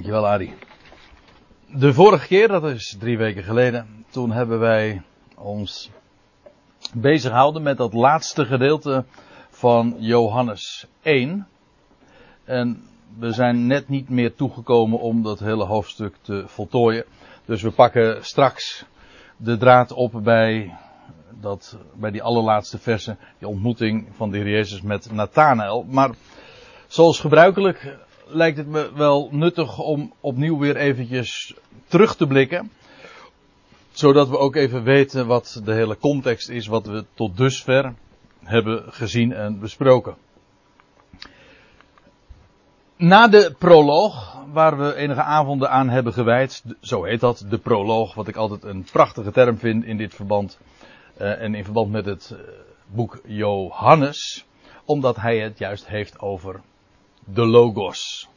Dankjewel, Adi. De vorige keer, dat is drie weken geleden, toen hebben wij ons bezig gehouden met dat laatste gedeelte van Johannes 1. En we zijn net niet meer toegekomen om dat hele hoofdstuk te voltooien. Dus we pakken straks de draad op bij, dat, bij die allerlaatste versen, die ontmoeting van de Heer Jezus met Nathanael. Maar zoals gebruikelijk lijkt het me wel nuttig om opnieuw weer eventjes terug te blikken. Zodat we ook even weten wat de hele context is, wat we tot dusver hebben gezien en besproken. Na de proloog, waar we enige avonden aan hebben gewijd, zo heet dat, de proloog, wat ik altijd een prachtige term vind in dit verband. Uh, en in verband met het uh, boek Johannes, omdat hij het juist heeft over de Logos.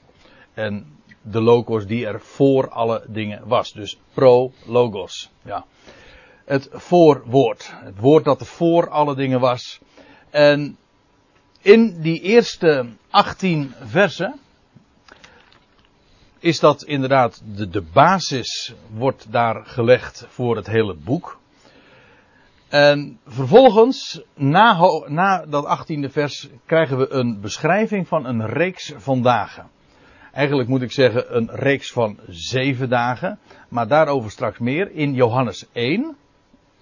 En de Logos die er voor alle dingen was. Dus pro-Logos. Ja. Het voorwoord. Het woord dat er voor alle dingen was. En in die eerste 18 versen is dat inderdaad de, de basis wordt daar gelegd voor het hele boek. En vervolgens, na, na dat 18e vers, krijgen we een beschrijving van een reeks van dagen. Eigenlijk moet ik zeggen een reeks van zeven dagen, maar daarover straks meer. In Johannes 1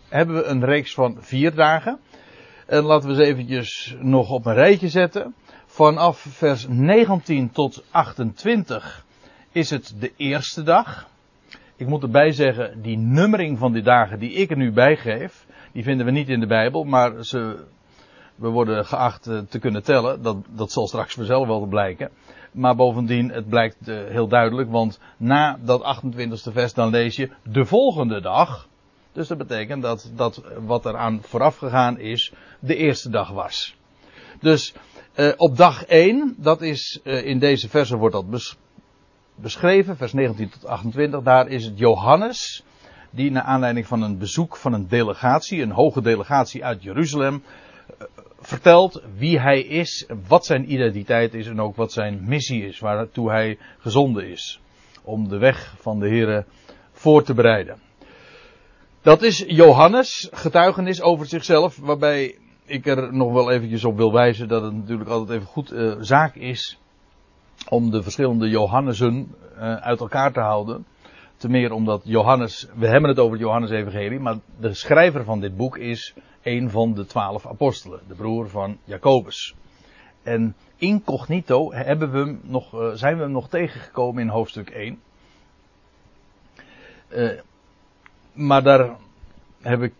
hebben we een reeks van vier dagen. En laten we ze eventjes nog op een rijtje zetten. Vanaf vers 19 tot 28 is het de eerste dag. Ik moet erbij zeggen, die nummering van die dagen die ik er nu bij geef, die vinden we niet in de Bijbel, maar ze, we worden geacht eh, te kunnen tellen. Dat, dat zal straks vanzelf wel blijken. Maar bovendien, het blijkt uh, heel duidelijk, want na dat 28e vers dan lees je de volgende dag. Dus dat betekent dat, dat wat eraan vooraf gegaan is, de eerste dag was. Dus uh, op dag 1, dat is uh, in deze versen wordt dat bes beschreven, vers 19 tot 28, daar is het Johannes, die naar aanleiding van een bezoek van een delegatie, een hoge delegatie uit Jeruzalem, vertelt wie hij is, wat zijn identiteit is en ook wat zijn missie is, waartoe hij gezonden is. Om de weg van de Here voor te bereiden. Dat is Johannes getuigenis over zichzelf, waarbij ik er nog wel eventjes op wil wijzen dat het natuurlijk altijd even goed uh, zaak is om de verschillende Johannessen uh, uit elkaar te houden. Te meer omdat Johannes, we hebben het over Johannes-evangelie, maar de schrijver van dit boek is een van de twaalf apostelen, de broer van Jacobus. En incognito hebben we hem nog, uh, zijn we hem nog tegengekomen in hoofdstuk 1. Uh, maar daar heb ik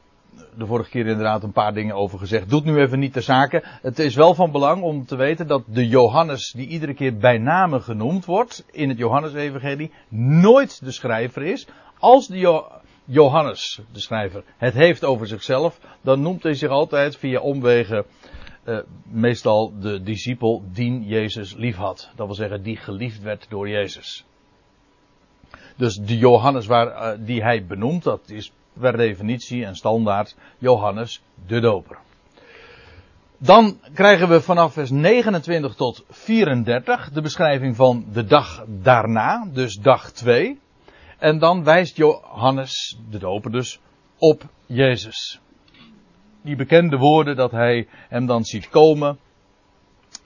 de vorige keer inderdaad een paar dingen over gezegd. Doet nu even niet de zaken. Het is wel van belang om te weten dat de Johannes, die iedere keer bij name genoemd wordt in het Johannes-evangelie, nooit de schrijver is. Als de jo Johannes, de schrijver, het heeft over zichzelf, dan noemt hij zich altijd via omwegen uh, meestal de discipel die Jezus lief had. Dat wil zeggen, die geliefd werd door Jezus. Dus de Johannes waar, uh, die hij benoemt, dat is per definitie en standaard Johannes de Doper. Dan krijgen we vanaf vers 29 tot 34 de beschrijving van de dag daarna, dus dag 2. En dan wijst Johannes de Doper dus op Jezus. Die bekende woorden dat hij hem dan ziet komen,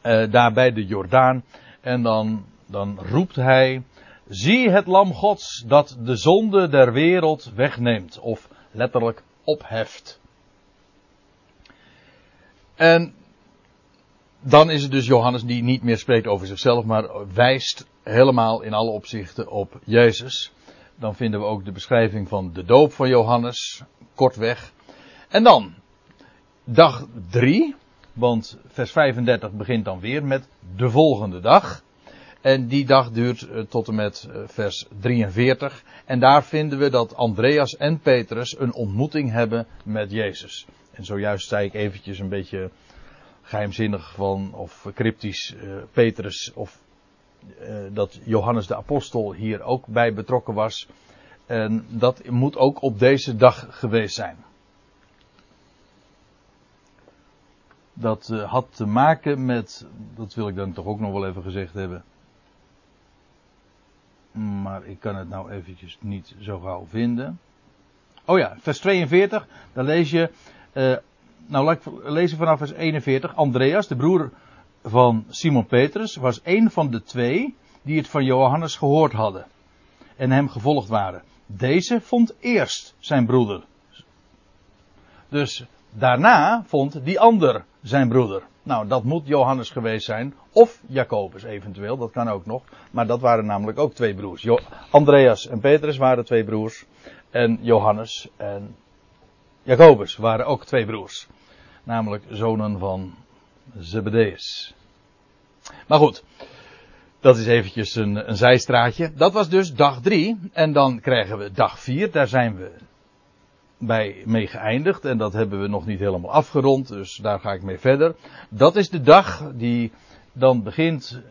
uh, daar bij de Jordaan. En dan, dan roept hij, zie het lam gods dat de zonde der wereld wegneemt. Of letterlijk opheft. En dan is het dus Johannes die niet meer spreekt over zichzelf, maar wijst helemaal in alle opzichten op Jezus. Dan vinden we ook de beschrijving van de doop van Johannes, kortweg. En dan, dag 3, want vers 35 begint dan weer met de volgende dag. En die dag duurt uh, tot en met uh, vers 43. En daar vinden we dat Andreas en Petrus een ontmoeting hebben met Jezus. En zojuist zei ik eventjes een beetje geheimzinnig van, of cryptisch, uh, Petrus, of dat Johannes de Apostel hier ook bij betrokken was. En dat moet ook op deze dag geweest zijn. Dat had te maken met, dat wil ik dan toch ook nog wel even gezegd hebben maar ik kan het nou eventjes niet zo gauw vinden. Oh ja, vers 42, dan lees je, uh, nou laat ik lezen vanaf vers 41. Andreas, de broer van Simon Petrus, was een van de twee die het van Johannes gehoord hadden en hem gevolgd waren. Deze vond eerst zijn broeder. Dus daarna vond die ander zijn broeder. Nou, dat moet Johannes geweest zijn. Of Jacobus eventueel, dat kan ook nog. Maar dat waren namelijk ook twee broers. Andreas en Petrus waren twee broers. En Johannes en Jacobus waren ook twee broers. Namelijk zonen van Zebedeus. Maar goed, dat is eventjes een, een zijstraatje. Dat was dus dag drie. En dan krijgen we dag vier. Daar zijn we bij mee geëindigd. En dat hebben we nog niet helemaal afgerond. Dus daar ga ik mee verder. Dat is de dag die dan begint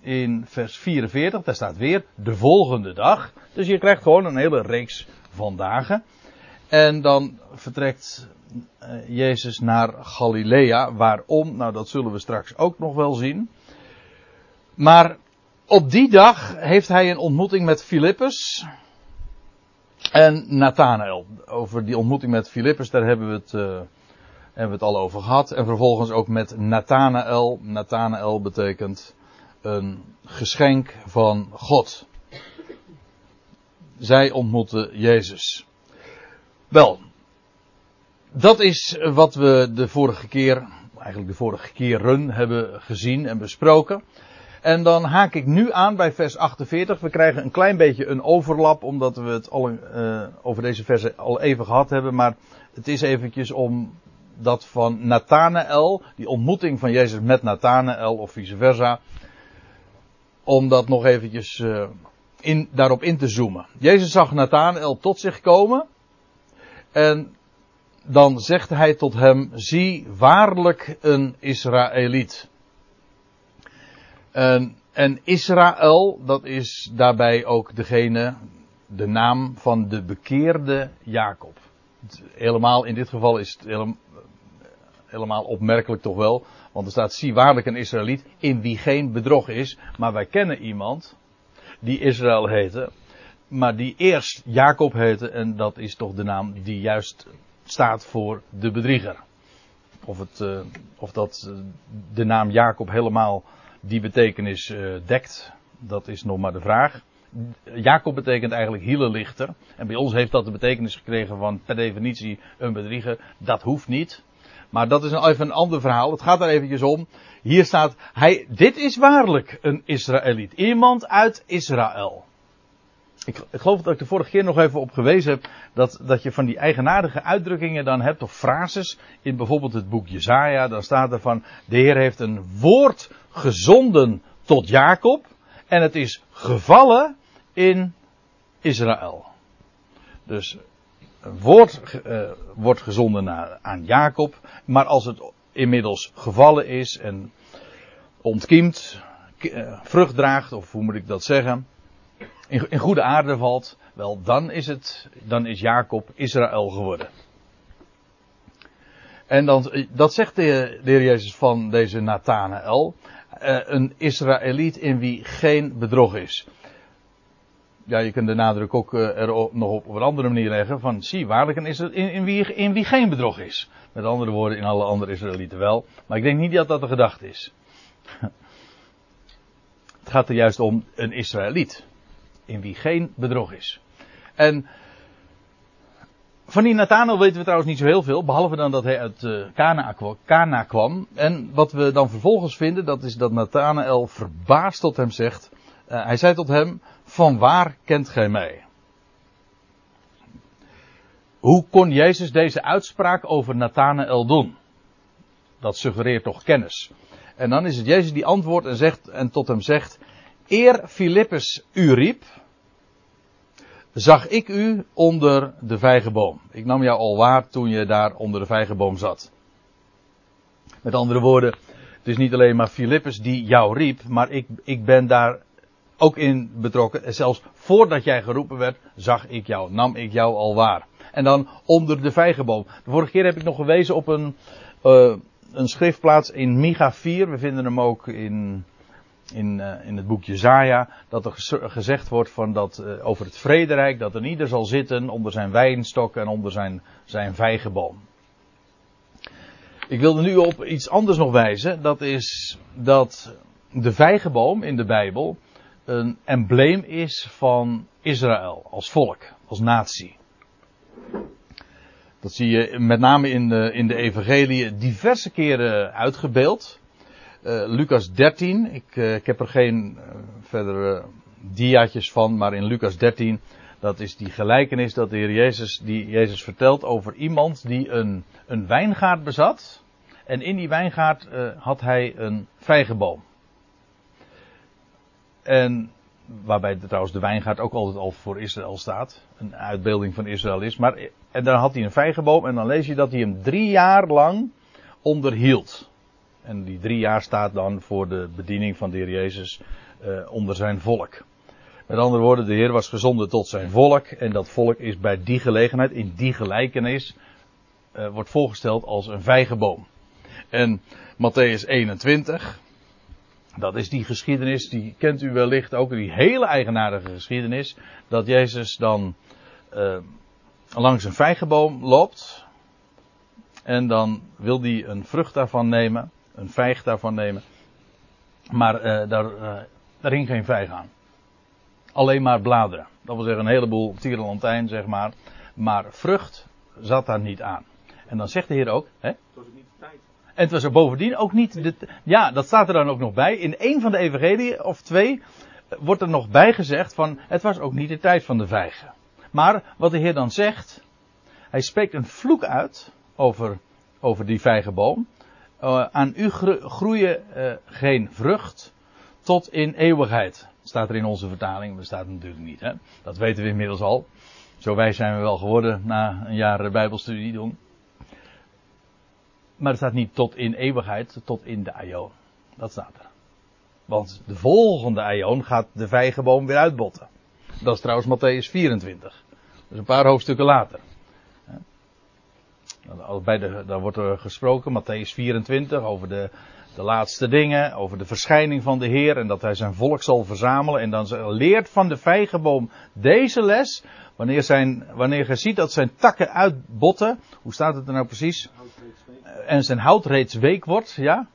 in vers 44. Daar staat weer de volgende dag. Dus je krijgt gewoon een hele reeks van dagen. En dan vertrekt eh, Jezus naar Galilea. Waarom? Nou, dat zullen we straks ook nog wel zien. Maar op die dag heeft hij een ontmoeting met Filippus en Nathanael. Over die ontmoeting met Filippus, daar hebben we, het, uh, hebben we het al over gehad. En vervolgens ook met Nathanael. Nathanael betekent een geschenk van God. Zij ontmoeten Jezus. Wel, dat is wat we de vorige keer, eigenlijk de vorige keren hebben gezien en besproken. En dan haak ik nu aan bij vers 48. We krijgen een klein beetje een overlap, omdat we het al uh, over deze versen al even gehad hebben. Maar het is eventjes om dat van Nathanael, die ontmoeting van Jezus met Nathanael of vice versa, om dat nog eventjes uh, in, daarop in te zoomen. Jezus zag Nathanael tot zich komen en dan zegt hij tot hem, zie waarlijk een Israëliet. En, en Israël, dat is daarbij ook degene, de naam van de bekeerde Jacob. Helemaal, in dit geval is het helemaal, opmerkelijk toch wel. Want er staat, zie waarlijk een Israëliet in wie geen bedrog is. Maar wij kennen iemand die Israël heette. Maar die eerst Jacob heette. En dat is toch de naam die juist staat voor de bedrieger. Of, het, uh, of dat uh, de naam Jacob helemaal die betekenis uh, dekt, dat is nog maar de vraag. Jacob betekent eigenlijk hielenlichter. En bij ons heeft dat de betekenis gekregen van per definitie een bedrieger. Dat hoeft niet. Maar dat is een, even een ander verhaal. Het gaat er eventjes om. Hier staat, hij, dit is waarlijk een Israëliet. Iemand uit Israël. Ik, ik, geloof dat ik de vorige keer nog even op gewezen heb dat, dat je van die eigenaardige uitdrukkingen dan hebt of frases in bijvoorbeeld het boek Jezaja. Dan staat er van de Heer heeft een woord gezonden tot Jacob en het is gevallen in Israël. Dus een woord uh, wordt gezonden naar, aan Jacob, maar als het inmiddels gevallen is en ontkiemt, uh, vrucht draagt, of hoe moet ik dat zeggen, in, in goede aarde valt, wel dan is het, dan is Jacob Israël geworden. En dan, dat zegt de, de Heer Jezus van deze Nathanael. Uh, een Israëliet in wie geen bedrog is. Ja, je kunt de nadruk ook uh, er nog op, een andere manier leggen. Van zie, waarlijk een in, in, wie, in wie geen bedrog is. Met andere woorden, in alle andere Israëlieten wel. Maar ik denk niet dat dat de gedachte is. Het gaat er juist om een Israëliet in wie geen bedrog is. En van die Nathanael weten we trouwens niet zo heel veel, behalve dan dat hij uit Cana, Cana kwam. En wat we dan vervolgens vinden, dat is dat Nathanael verbaasd tot hem zegt. Uh, hij zei tot hem, van waar kent gij mij? Hoe kon Jezus deze uitspraak over Nathanael doen? Dat suggereert toch kennis. En dan is het Jezus die antwoordt en zegt, en tot hem zegt, eer Filippus u riep, zag ik u onder de vijgenboom. Ik nam jou al waar toen je daar onder de vijgenboom zat. Met andere woorden, het is niet alleen maar Filippus die jou riep, maar ik, ik ben daar ook in betrokken. En zelfs voordat jij geroepen werd, zag ik jou, nam ik jou al waar. En dan onder de vijgenboom. De vorige keer heb ik nog gewezen op een, uh, een schriftplaats in Micha 4. We vinden hem ook in in, uh, in het boek Jezaja, dat er gezegd wordt van dat, uh, over het vrederijk, dat er ieder zal zitten onder zijn wijnstok en onder zijn, zijn vijgenboom. Ik wilde nu op iets anders nog wijzen, dat is dat de vijgenboom in de Bijbel een embleem is van Israël als volk, als natie. Dat zie je met name in de, in de evangelie diverse keren uitgebeeld. Uh, Lucas 13, ik, uh, ik, heb er geen uh, verdere diaatjes van, maar in Lucas 13, dat is die gelijkenis dat de Heer Jezus, die Jezus vertelt over iemand die een, een wijngaard bezat. En in die wijngaard had hij een vijgenboom. En waarbij trouwens de wijngaard ook altijd al voor Israël staat. Een uitbeelding van Israël is. Maar, en dan had hij een vijgenboom en dan lees je dat hij hem drie jaar lang onderhield. En die drie jaar staat dan voor de bediening van de Heer Jezus uh, onder zijn volk. Met andere woorden, de Heer was gezonden tot zijn volk. En dat volk is bij die gelegenheid, in die gelijkenis, uh, wordt voorgesteld als een vijgenboom. En Matthäus 21, dat is die geschiedenis, die kent u wellicht ook, die hele eigenaardige geschiedenis. Dat Jezus dan uh, langs een vijgenboom loopt. En dan wil hij een vrucht daarvan nemen, een vijg daarvan nemen. Maar uh, daar, uh, daar hing geen vijg aan. Alleen maar bladeren. Dat wil zeggen een heleboel tierenlantijn, zeg maar. Maar vrucht zat daar niet aan. En dan zegt de Heer ook. Hè? En het was er bovendien ook niet. De, ja, dat staat er dan ook nog bij. In een van de evangelieën, of twee, wordt er nog bijgezegd van. Het was ook niet de tijd van de vijgen. Maar wat de Heer dan zegt. Hij spreekt een vloek uit over, over die vijgenboom. Uh, aan u groeien uh, geen vrucht tot in eeuwigheid. Staat er in onze vertaling, dat staat natuurlijk niet. Hè? Dat weten we inmiddels al. Zo wij zijn we wel geworden na een jaar bijbelstudie doen. Maar het staat niet tot in eeuwigheid, tot in de aion. Dat staat er. Want de volgende aion gaat de vijgenboom weer uitbotten. Dat is trouwens Matthäus 24. Dus een paar hoofdstukken later. Bij de, daar wordt er gesproken, Matthäus 24, over de, de laatste dingen, over de verschijning van de Heer en dat hij zijn volk zal verzamelen. En dan leert van de vijgenboom deze les, wanneer, zijn, wanneer je ziet dat zijn takken uitbotten. Hoe staat het er nou precies? en zijn hout reeds week wordt, ja,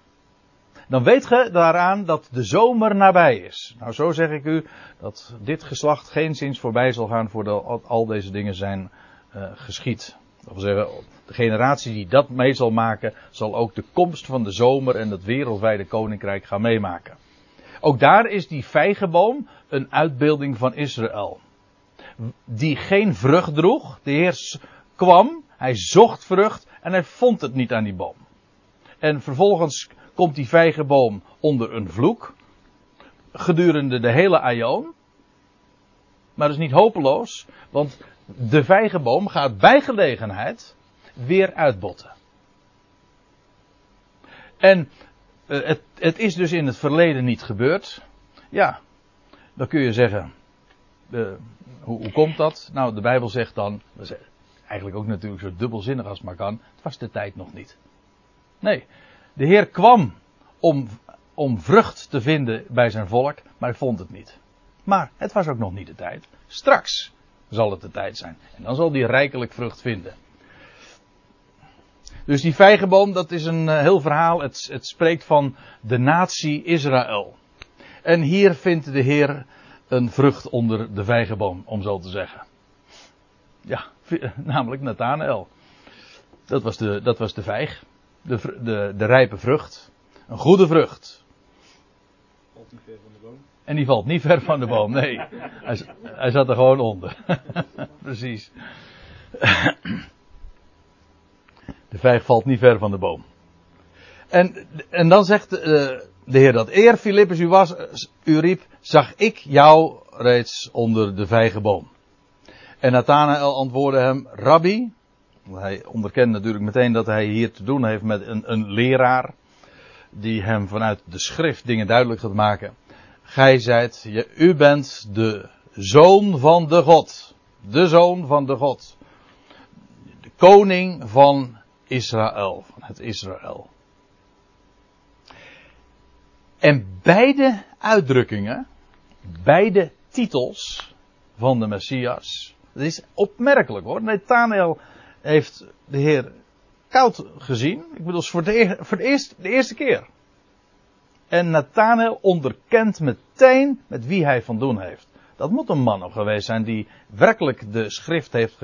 dan weet ge daaraan dat de zomer nabij is. Nou, zo zeg ik u dat dit geslacht geen zins voorbij zal gaan voordat al deze dingen zijn uh, geschied. Dat wil zeggen, de generatie die dat mee zal maken, zal ook de komst van de zomer en het wereldwijde koninkrijk gaan meemaken. Ook daar is die vijgenboom een uitbeelding van Israël. Die geen vrucht droeg. De Heer kwam, hij zocht vrucht en hij vond het niet aan die boom. En vervolgens komt die vijgenboom onder een vloek. Gedurende de hele aion. Maar dat is niet hopeloos, want de vijgenboom gaat bij gelegenheid weer uitbotten. En uh, het, het, is dus in het verleden niet gebeurd. Ja, dan kun je zeggen, uh, hoe, hoe, komt dat? Nou, de Bijbel zegt dan, eigenlijk ook natuurlijk zo dubbelzinnig als maar kan, het was de tijd nog niet. Nee, de Heer kwam om, om vrucht te vinden bij zijn volk, maar hij vond het niet. Maar het was ook nog niet de tijd. Straks zal het de tijd zijn. En dan zal hij rijkelijk vrucht vinden. Dus die vijgenboom, dat is een uh, heel verhaal. Het, het spreekt van de natie Israël. En hier vindt de Heer een vrucht onder de vijgenboom, om zo te zeggen. Ja, namelijk Nathanael. Dat was de, dat was de vijg. De, de, de rijpe vrucht. Een goede vrucht. Ver van. En die valt niet ver van de boom, nee. Hij, zat er gewoon onder. Precies. De vijg valt niet ver van de boom. En, en dan zegt de, de Heer dat eer Filippus u was, u riep, zag ik jou reeds onder de vijgenboom. En Nathanael antwoordde hem, Rabbi, hij onderkent natuurlijk meteen dat hij hier te doen heeft met een, een leraar, die hem vanuit de schrift dingen duidelijk gaat maken. Gij zijt, je, u bent de zoon van de God. De zoon van de God. De koning van Israël, van het Israël. En beide uitdrukkingen, beide titels van de Messias, dat is opmerkelijk hoor. Nathanael heeft de Heer koud gezien. Ik bedoel, voor, de, voor de, eerste, de eerste keer. En Nathanael onderkent meteen met wie hij van doen heeft. Dat moet een man geweest zijn die werkelijk de schrift heeft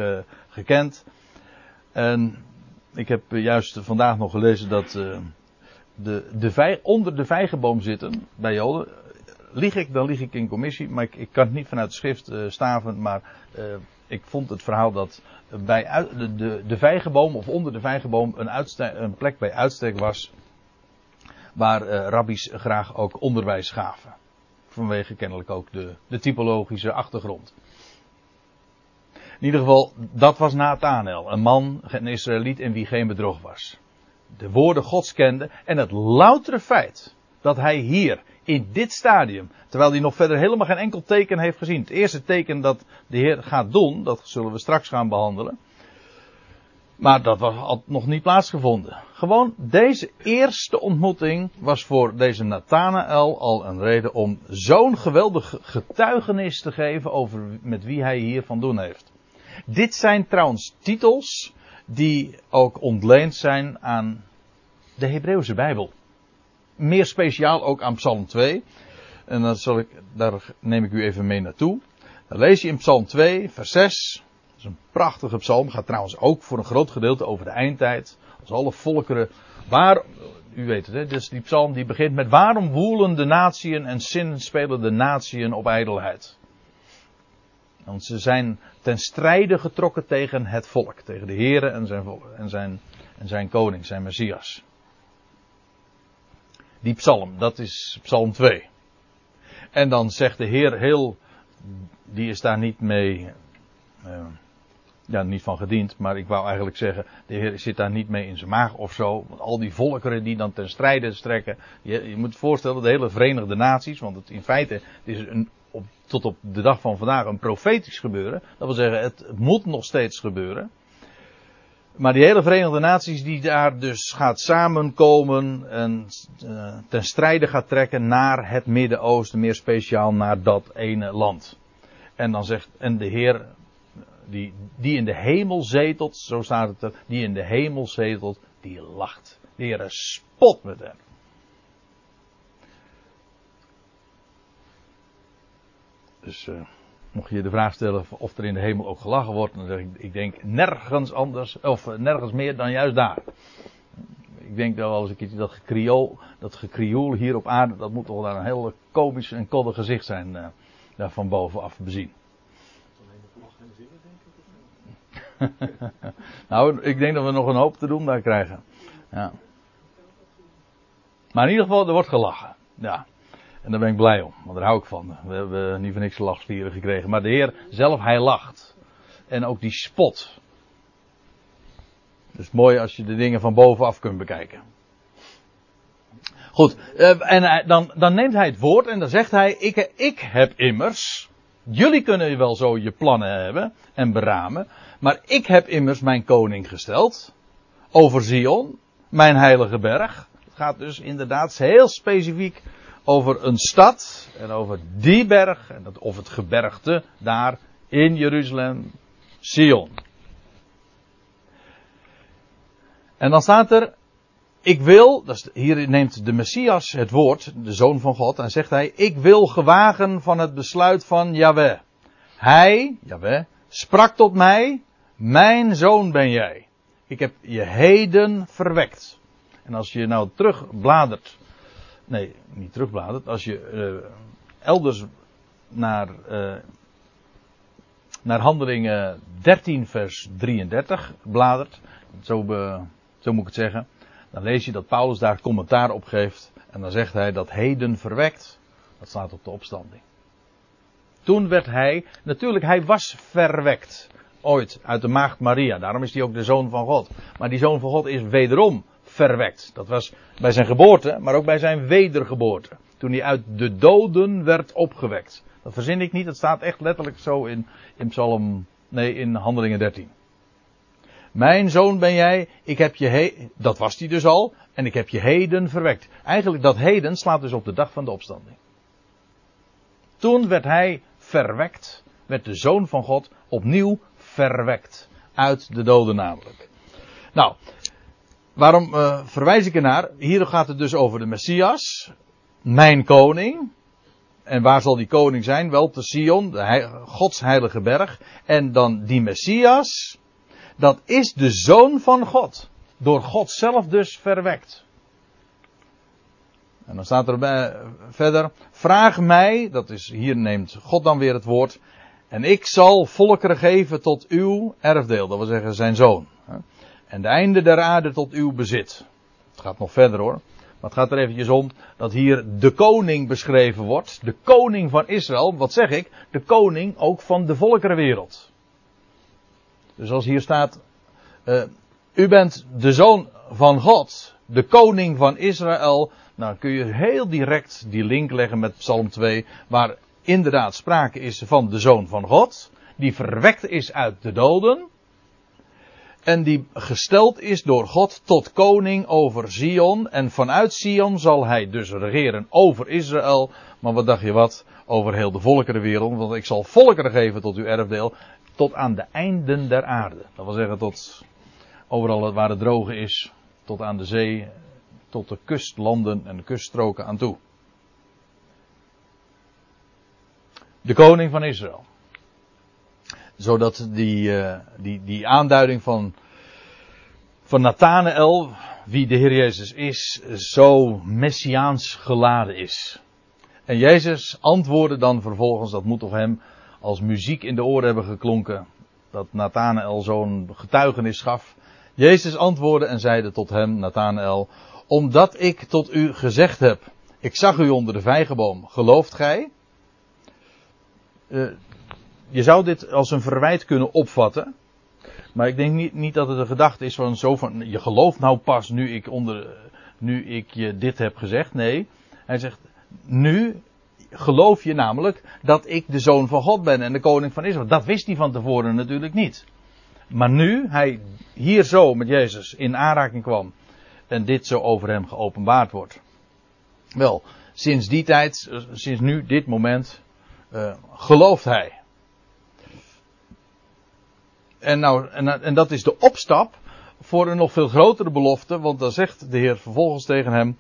gekend. En ik heb juist vandaag nog gelezen dat uh, de, de vij, onder de vijgenboom zitten bij Joden. Lieg ik, dan lieg ik in commissie, maar ik, kan het niet vanuit de schrift uh, staven. Maar uh, ik vond het verhaal dat bij de, de, de vijgenboom of onder de vijgenboom een, een plek bij uitstek was. Waar rabbies graag ook onderwijs gaven. Vanwege kennelijk ook de, de typologische achtergrond. In ieder geval, dat was Nathanael. Een man, een Israëliet in wie geen bedrog was. De woorden Gods kende. En het loutere feit dat hij hier, in dit stadium, terwijl hij nog verder helemaal geen enkel teken heeft gezien. Het eerste teken dat de Heer gaat doen, dat zullen we straks gaan behandelen. Maar dat had nog niet plaatsgevonden. Gewoon deze eerste ontmoeting was voor deze Nathanael al een reden om zo'n geweldig getuigenis te geven over met wie hij hier van doen heeft. Dit zijn trouwens titels die ook ontleend zijn aan de Hebreeuwse Bijbel. Meer speciaal ook aan Psalm 2. En dat zal ik, daar neem ik u even mee naartoe. Dan lees je in Psalm 2, vers 6. Is een prachtige psalm. Gaat trouwens ook voor een groot gedeelte over de eindtijd. Als alle volkeren. Waar, u weet het, hè, dus die psalm die begint met waarom woelen de natieën en zin spelen de natieën op ijdelheid. Want ze zijn ten strijde getrokken tegen het volk, tegen de Here en zijn, en zijn, en zijn koning, zijn Messias. Die psalm, dat is psalm 2. En dan zegt de Heer heel, die is daar niet mee, uh, ja, niet van gediend, maar ik wou eigenlijk zeggen, de Heer zit daar niet mee in zijn maag of zo. Want al die volkeren die dan ten strijde strekken, je, je moet voorstellen, de hele Verenigde Naties, want het, in feite is een tot op de dag van vandaag een profetisch gebeuren. Dat wil zeggen, het moet nog steeds gebeuren. Maar die hele Verenigde Naties die daar dus gaat samenkomen en uh, ten strijde gaat trekken naar het Midden-Oosten, meer speciaal naar dat ene land. En dan zegt, en de Heer, die, die in de hemel zetelt, zo staat het er, die in de hemel zetelt, die lacht. De Heer spot met hem. Dus uh, mocht je de vraag stellen of er in de hemel ook gelachen wordt, dan zeg ik, ik denk nergens anders, of uh, nergens meer dan juist daar. Ik denk dat eens een keertje dat gekriool, dat gekrioel hier op aarde, dat moet toch wel een heel komisch en koddig gezicht zijn, uh, daar van bovenaf bezien. nou, ik denk dat we nog een hoop te doen daar krijgen. Ja. Maar in ieder geval, er wordt gelachen. Ja. En daar ben ik blij om, want daar hou ik van. We hebben niet voor niks lachspieren gekregen. Maar de Heer zelf, hij lacht. En ook die spot. Dus mooi als je de dingen van bovenaf kunt bekijken. Goed, eh, en dan, dan neemt hij het woord en dan zegt hij: ik, ik heb immers. Jullie kunnen wel zo je plannen hebben en beramen. Maar ik heb immers mijn koning gesteld. Over Zion, mijn heilige berg. Het gaat dus inderdaad heel specifiek over een stad en over die berg, en of het gebergte daar in Jeruzalem, Sion. En dan staat er, ik wil, hier neemt de Messias het woord, de Zoon van God, en zegt hij, ik wil gewagen van het besluit van Yahweh. Hij, Yahweh, sprak tot mij, mijn zoon ben jij. Ik heb je heden verwekt. En als je nou terugbladert nee, niet terugbladert. Als je uh, elders naar, uh, naar handelingen 13 vers 33 bladert, zo, zo moet ik het zeggen, dan lees je dat Paulus daar commentaar op geeft. En dan zegt hij dat heden verwekt, dat staat op de opstanding. Toen werd hij, natuurlijk hij was verwekt. Ooit uit de maagd Maria. Daarom is hij ook de zoon van God. Maar die zoon van God is wederom verwekt. Dat was bij zijn geboorte, maar ook bij zijn wedergeboorte. Toen hij uit de doden werd opgewekt. Dat verzin ik niet, dat staat echt letterlijk zo in, in Psalm, nee, in Handelingen 13. Mijn zoon ben jij, ik heb je he dat was hij dus al, en ik heb je heden verwekt. Eigenlijk dat heden slaat dus op de dag van de opstanding. Toen werd hij verwekt, werd de zoon van God opnieuw verwekt. Uit de doden namelijk. Nou, waarom uh, verwijs ik ernaar? Hier gaat het dus over de Messias, mijn koning. En waar zal die koning zijn? Wel te Sion, de Gods heilige berg. En dan die Messias, dat is de zoon van God. Door God zelf dus verwekt. En dan staat er verder, vraag mij, dat is, hier neemt God dan weer het woord, en ik zal volkeren geven tot uw erfdeel, dat wil zeggen zijn zoon. En de einde der aarde tot uw bezit. Het gaat nog verder hoor. Maar het gaat er eventjes om dat hier de koning beschreven wordt. De koning van Israël. Wat zeg ik? De koning ook van de volkerenwereld. Dus als hier staat, uh, u bent de zoon van God, de koning van Israël, nou kun je heel direct die link leggen met Psalm 2, waar inderdaad sprake is van de zoon van God, die verwekt is uit de doden, en die gesteld is door God tot koning over Sion. En vanuit Sion zal hij dus regeren over Israël. Maar wat dacht je wat? Over heel de volkerenwereld. Want ik zal volkeren geven tot uw erfdeel. Tot aan de einden der aarde. Dat wil zeggen tot overal waar het droge is. Tot aan de zee. Tot de kustlanden en de kuststroken aan toe. De koning van Israël zodat die, uh, die, die aanduiding van, van Nathanael, wie de Heer Jezus is, zo messiaans geladen is. En Jezus antwoordde dan vervolgens, dat moet toch hem als muziek in de oren hebben geklonken, dat Nathanael zo'n getuigenis gaf. Jezus antwoordde en zeide tot hem, Nathanael, omdat ik tot u gezegd heb, ik zag u onder de vijgenboom, gelooft gij? Uh, je zou dit als een verwijt kunnen opvatten. Maar ik denk niet, niet dat het een gedachte is van zo van, je gelooft nou pas nu ik onder, nu ik je dit heb gezegd. Nee, hij zegt, nu geloof je namelijk dat ik de zoon van God ben en de koning van Israël. Dat wist hij van tevoren natuurlijk niet. Maar nu hij hier zo met Jezus in aanraking kwam en dit zo over hem geopenbaard wordt. Wel, sinds die tijd, sinds nu dit moment, uh, gelooft hij. En, nou, en, en dat is de opstap voor een nog veel grotere belofte, want dan zegt de Heer vervolgens tegen hem: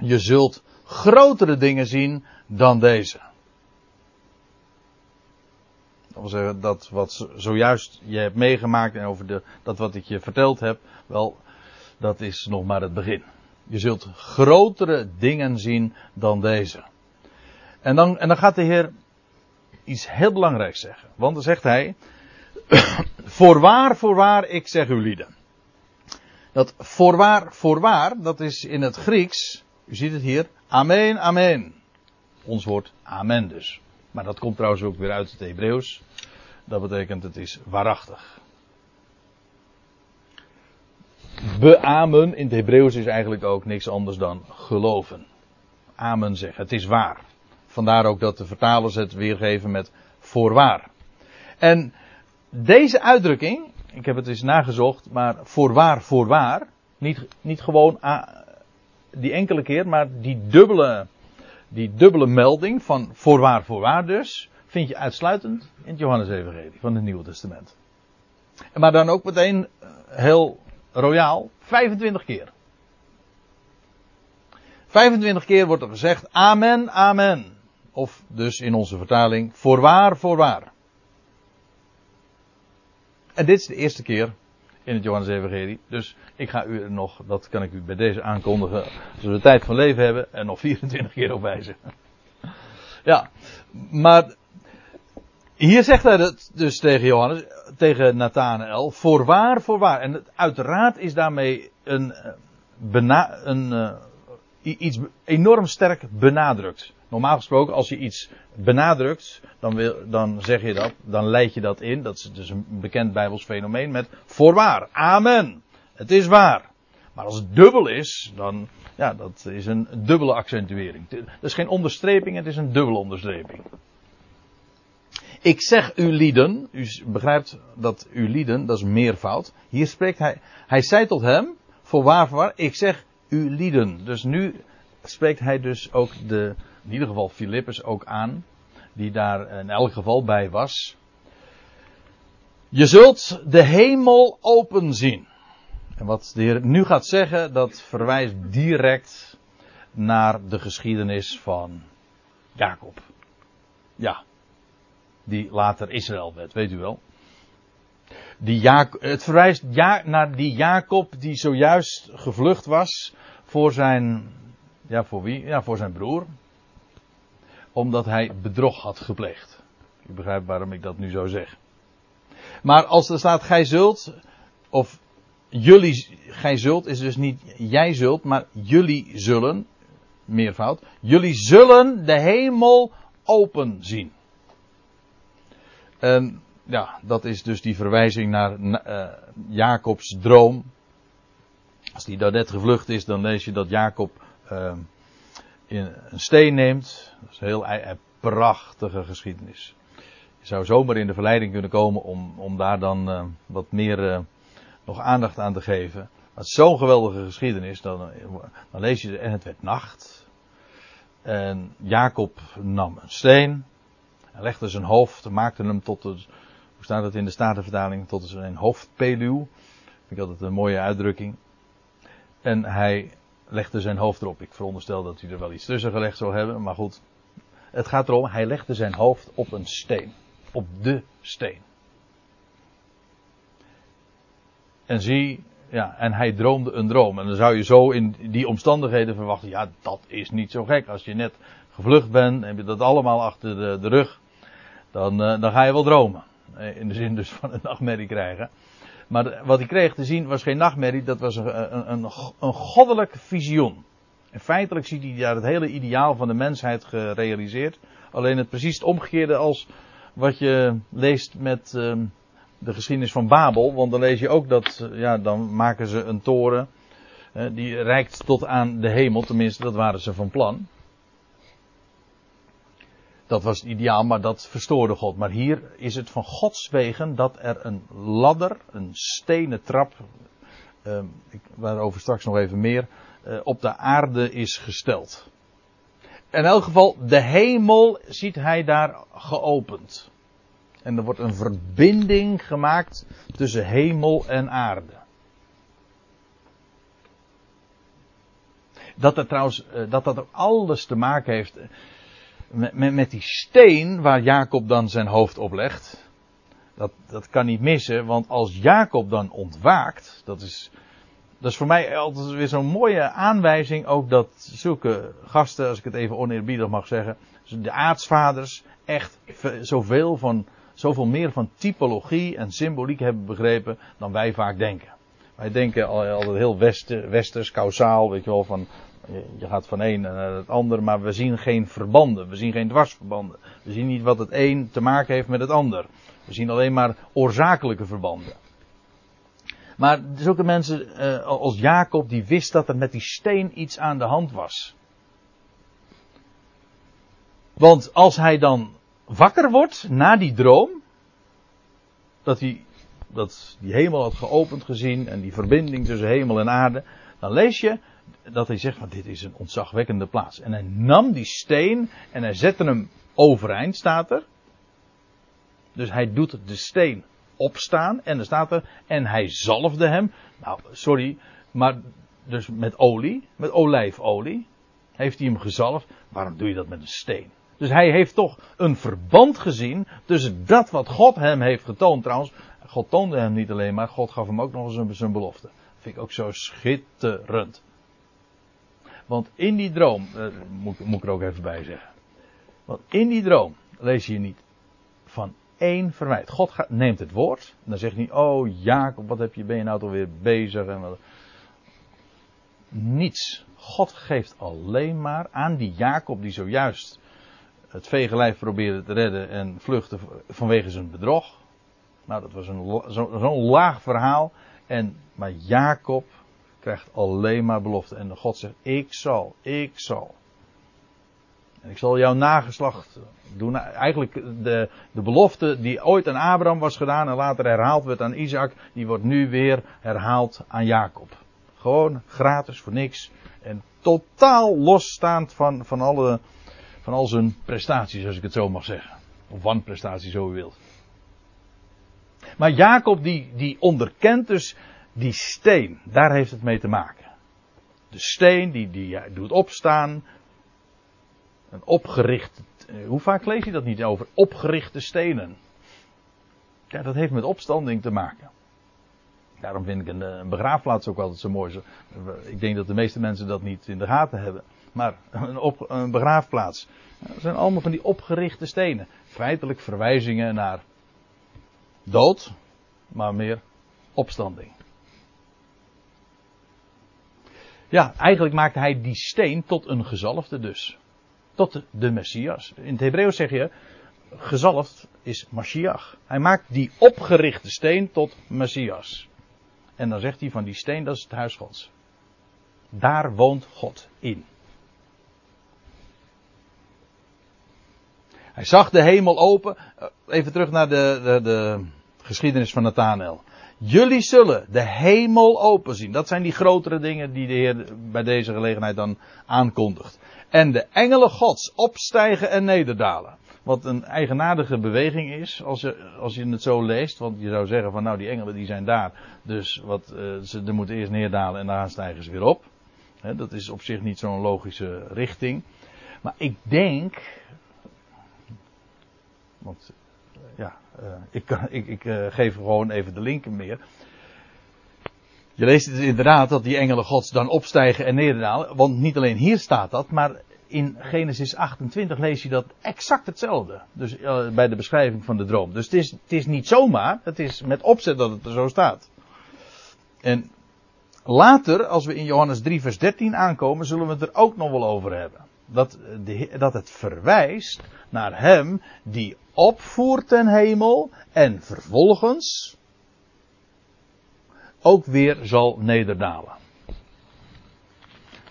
Je zult grotere dingen zien dan deze. Dat wil zeggen, dat wat zojuist je hebt meegemaakt en over de, dat wat ik je verteld heb, wel, dat is nog maar het begin. Je zult grotere dingen zien dan deze. En dan, en dan gaat de Heer iets heel belangrijks zeggen. Want dan zegt hij, voorwaar, voorwaar, ik zeg u lieden. Dat voorwaar, voorwaar, dat is in het Grieks, u ziet het hier, amen, amen. Ons woord amen dus. Maar dat komt trouwens ook weer uit het Hebreeuws. Dat betekent het is waarachtig. Beamen in het Hebreeuws is eigenlijk ook niks anders dan geloven. Amen zeggen, het is waar. Vandaar ook dat de vertalers het weergeven met voorwaar. En deze uitdrukking, ik heb het eens nagezocht, maar voorwaar, voorwaar, niet, niet gewoon die enkele keer, maar die dubbele, die dubbele melding van voorwaar, voorwaar dus, vind je uitsluitend in het Johannes-evangelie van het Nieuwe Testament. Maar dan ook meteen eh, heel royaal, 25 keer. 25 keer wordt er gezegd, amen, amen. Of dus in onze vertaling, voorwaar, voorwaar. En dit is de eerste keer in het Johannes Evangelie. Dus ik ga u nog, dat kan ik u bij deze aankondigen, als we de tijd van leven hebben, en nog 24 keer op wijzen. Ja, maar hier zegt hij het dus tegen Johannes, tegen Nathanael, voorwaar, voorwaar. En uiteraard is daarmee een, eh, een, uh, iets enorm sterk benadrukt. Normaal gesproken, als je iets benadrukt, dan, wil, dan zeg je dat, dan leid je dat in. Dat is dus een bekend Bijbels fenomeen met voorwaar. Amen. Het is waar. Maar als het dubbel is, dan, ja, dat is een dubbele accentuering. Dat is geen onderstreping, het is een dubbele onderstreping. Ik zeg u lieden, u begrijpt dat u lieden, dat is meervoud. Hier spreekt hij, hij zei tot hem, voorwaar, voorwaar, ik zeg u lieden. Dus nu spreekt hij dus ook de, in ieder geval Filippus ook aan, die daar in elk geval bij was. Je zult de hemel open zien. En wat de Heer nu gaat zeggen, dat verwijst direct naar de geschiedenis van Jacob. Ja, die later Israël werd, weet u wel. Die ja, het verwijst ja, naar die Jacob die zojuist gevlucht was voor zijn, ja voor wie? Ja voor zijn broer. Omdat hij bedrog had gepleegd. U begrijpt waarom ik dat nu zo zeg. Maar als er staat gij zult, of jullie, gij zult is dus niet jij zult, maar jullie zullen, meervoud, jullie zullen de hemel open zien. En ja, dat is dus die verwijzing naar uh, Jacobs droom. Als die daar net gevlucht is, dan lees je dat Jacob uh, een steen neemt. Dat is een heel een prachtige geschiedenis. Je zou zomaar in de verleiding kunnen komen om, om daar dan uh, wat meer nog aandacht aan te geven. Het zo'n geweldige geschiedenis. Dan, dan lees je, en het werd nacht. En Jacob nam een steen. Hij legde zijn hoofd, maakte hem tot de, hoe staat het in de Statenvertaling, tot zijn hoofdpeluw. Vind ik altijd een mooie uitdrukking. En hij legde zijn hoofd erop. Ik veronderstel dat hij er wel iets tussen gelegd zou hebben, maar goed. Het gaat erom, hij legde zijn hoofd op een steen. Op de steen. En zie, ja, en hij droomde een droom. En dan zou je zo in die omstandigheden verwachten, ja, dat is niet zo gek. Als je net gevlucht bent, heb je dat allemaal achter de, rug, dan, uh, dan ga je wel dromen. Eh, in de zin dus van een nachtmerrie krijgen. Maar wat hij kreeg te zien was geen nachtmerrie, dat was een, een, een, goddelijk visioen. En feitelijk ziet hij daar het hele ideaal van de mensheid gerealiseerd. Alleen het precies het omgekeerde als wat je leest met uh, de geschiedenis van Babel. Want dan lees je ook dat, ja, dan maken ze een toren. Uh, die reikt tot aan de hemel, tenminste, dat waren ze van plan. Dat was het ideaal, maar dat verstoorde God. Maar hier is het van Gods wegen dat er een ladder, een stenen trap, ik, waarover straks nog even meer, uh, op de aarde is gesteld. In elk geval, de hemel ziet hij daar geopend. En er wordt een verbinding gemaakt tussen hemel en aarde. Dat er trouwens, uh, dat dat ook alles te maken heeft met, met, die steen waar Jacob dan zijn hoofd op legt. Dat, dat kan niet missen, want als Jacob dan ontwaakt, dat is, dat is voor mij altijd weer zo'n mooie aanwijzing ook dat zulke gasten, als ik het even oneerbiedig mag zeggen, de aartsvaders echt zoveel van, zoveel meer van typologie en symboliek hebben begrepen dan wij vaak denken. Wij denken altijd heel westers, kausaal, weet je wel, van je gaat van een naar het ander, maar we zien geen verbanden. We zien geen dwarsverbanden. We zien niet wat het een te maken heeft met het ander. We zien alleen maar oorzakelijke verbanden. Maar zulke mensen uh, als Jacob, die wist dat er met die steen iets aan de hand was. Want als hij dan wakker wordt na die droom, dat hij dat die hemel had geopend gezien en die verbinding tussen hemel en aarde, dan lees je dat hij zegt van dit is een ontzagwekkende plaats. En hij nam die steen en hij zette hem overeind, staat er. Dus hij doet de steen opstaan en er staat er, en hij zalfde hem. Nou, sorry, maar dus met olie, met olijfolie, heeft hij hem gezalfd. Waarom doe je dat met een steen? Dus hij heeft toch een verband gezien tussen dat wat God hem heeft getoond. Trouwens, God toonde hem niet alleen maar, God gaf hem ook nog eens zijn belofte. Dat vind ik ook zo schitterend. Want in die droom, uh, moet, moet ik er ook even bij zeggen. Want in die droom lees je niet van één verwijt. God neemt het woord. En dan zegt hij oh Jacob, wat heb je, ben je nou toch weer bezig? En wat... Niets. God geeft alleen maar aan die Jacob die zojuist het vegenlijf probeerde te redden en vluchtte vanwege zijn bedrog. Nou, dat was zo'n zo, laag verhaal. En, maar Jacob krijgt alleen maar belofte. En God zegt, ik zal, ik zal. En ik zal jouw nageslacht doen. Eigenlijk de, de belofte die ooit aan Abraham was gedaan en later herhaald werd aan Isaac, die wordt nu weer herhaald aan Jacob. Gewoon gratis voor niks. En totaal losstaand van, van, alle, van al zijn prestaties, als ik het zo mag zeggen. Of wanprestaties, zo u wilt. Maar Jacob die, die onderkent dus die steen. Daar heeft het mee te maken. De steen die, die doet opstaan. Een opgericht. Eh, hoe vaak lees je dat niet over? Opgerichte stenen. Ja, dat heeft met opstanding te maken. Daarom vind ik een, eh, begraafplaats ook altijd zo mooi. Ik denk dat de meeste mensen dat niet in de gaten hebben. Maar een, een begraafplaats. Dat zijn allemaal van die opgerichte stenen. Feitelijk verwijzingen naar dood, maar meer opstanding. Ja, eigenlijk maakt hij die steen tot een gezalfde dus. Tot de Messias. In het Hebreeuws zeg je, gezalfd is Mashiach. Hij maakt die opgerichte steen tot Messias. En dan zegt hij van die steen, dat is het huis Gods. Daar woont God in. Hij zag de hemel open. Even terug naar de, de, de geschiedenis van Nathanael. Jullie zullen de hemel open zien. Dat zijn die grotere dingen die de Heer bij deze gelegenheid dan aankondigt. En de engelen gods opstijgen en nederdalen. Wat een eigenaardige beweging is, als je, als je het zo leest. Want je zou zeggen van nou die engelen die zijn daar. Dus wat, uh, ze er moeten eerst neerdalen en daarna stijgen ze weer op. dat is op zich niet zo'n logische richting. Maar ik denk. Want uh, ik, ik, ik uh, geef gewoon even de linken meer. Je leest het inderdaad dat die engelen gods dan opstijgen en nederdalen. Want niet alleen hier staat dat, maar in Genesis 28 lees je dat exact hetzelfde. Dus uh, bij de beschrijving van de droom. Dus het is, het is niet zomaar, het is met opzet dat het er zo staat. En later, als we in Johannes 3 vers 13 aankomen, zullen we het er ook nog wel over hebben. Dat, de, dat het verwijst naar hem die opvoert ten hemel en vervolgens ook weer zal nederdalen.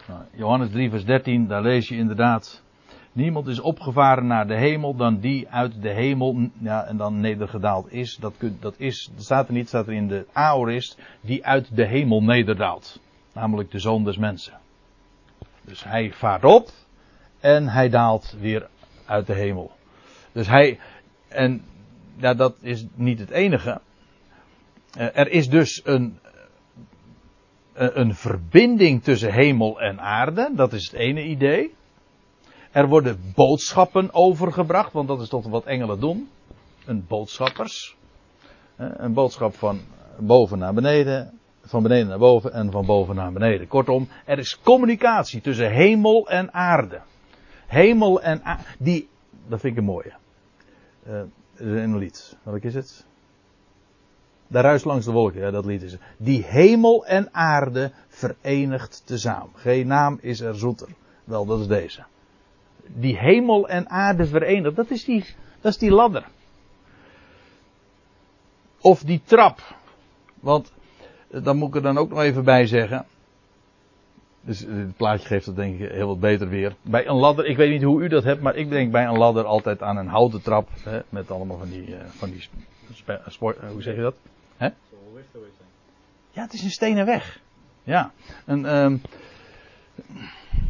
Nou, Johannes 3 vers 13, daar lees je inderdaad. Niemand is opgevaren naar de hemel dan die uit de hemel, ja, en dan nedergedaald is. Dat, dat is, dat staat er niet, staat er in de aorist, die uit de hemel nederdaalt. Namelijk de zoon des mensen. Dus hij vaart op en hij daalt weer uit de hemel. Dus hij, en ja, dat is niet het enige. Eh, er is dus een, eh, een verbinding tussen hemel en aarde. Dat is het ene idee. Er worden boodschappen overgebracht, want dat is toch wat engelen doen. Een boodschappers. Eh, een boodschap van boven naar beneden, van beneden naar boven en van boven naar beneden. Kortom, er is communicatie tussen hemel en aarde. Hemel en aarde, die, dat vind ik een mooie. Uh, een lied. Welk is het? De ruis langs de wolken, ja, dat lied is. Die hemel en aarde verenigt tezamen. Geen naam is er zoeter. Wel, dat is deze. Die hemel en aarde verenigt, dat is die, dat is die ladder. Of die trap. Want, eh, dan moet ik er dan ook nog even bij zeggen. Dus het plaatje geeft dat denk ik heel wat beter weer. Bij een ladder, ik weet niet hoe u dat hebt, maar ik denk bij een ladder altijd aan een houten trap. Hè, met allemaal van die, uh, van die sport, uh, hoe zeg je dat? Hè? Ja, het is een stenen weg. Ja. En, um,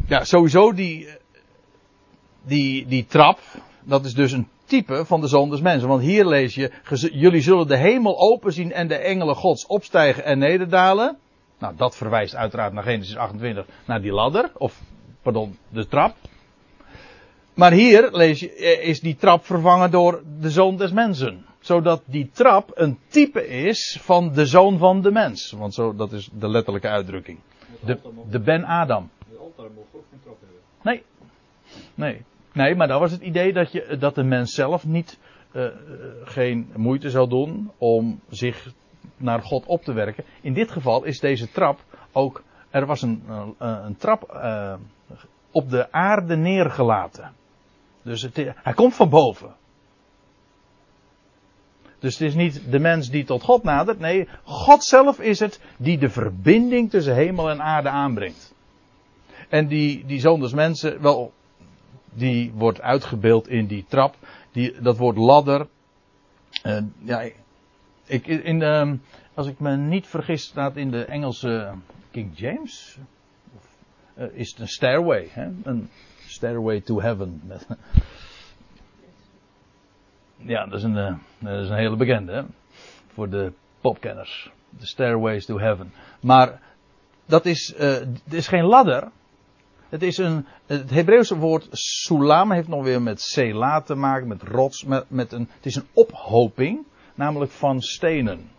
ja, sowieso die, die, die trap, dat is dus een type van de zoon des mensen. Want hier lees je, jullie zullen de hemel open zien en de engelen gods opstijgen en nederdalen. Nou, dat verwijst uiteraard naar Genesis 28, naar die ladder, of, pardon, de trap. Maar hier lees je, eh, is die trap vervangen door de zoon des mensen. Zodat die trap een type is van de zoon van de mens. Want zo, dat is de letterlijke uitdrukking. De, de Ben Adam. De altaar mocht ook geen trap hebben. Nee. Nee. Nee, maar dat was het idee dat, je, dat de mens zelf niet, uh, geen moeite zou doen om zich naar God op te werken. In dit geval is deze trap ook. Er was een, een, een trap uh, op de aarde neergelaten. Dus het, hij komt van boven. Dus het is niet de mens die tot God nadert. Nee, God zelf is het die de verbinding tussen hemel en aarde aanbrengt. En die, die zoon mensen, wel, die wordt uitgebeeld in die trap. Die, dat woord ladder. eh, ja, ik, in, ehm, als ik me niet vergis, staat in de Engelse King James. Of, eh, is het een stairway, hè? Een stairway to heaven. ja, dat is, een, eh, dat is een hele bekende, hè? Voor de popkenners. De stairways to heaven. Maar dat is, eh, het is geen ladder. Het is een, het Hebreeuwse woord sulam heeft nog weer met sela te maken, met rots, met, met een, het is een ophoping, namelijk van stenen.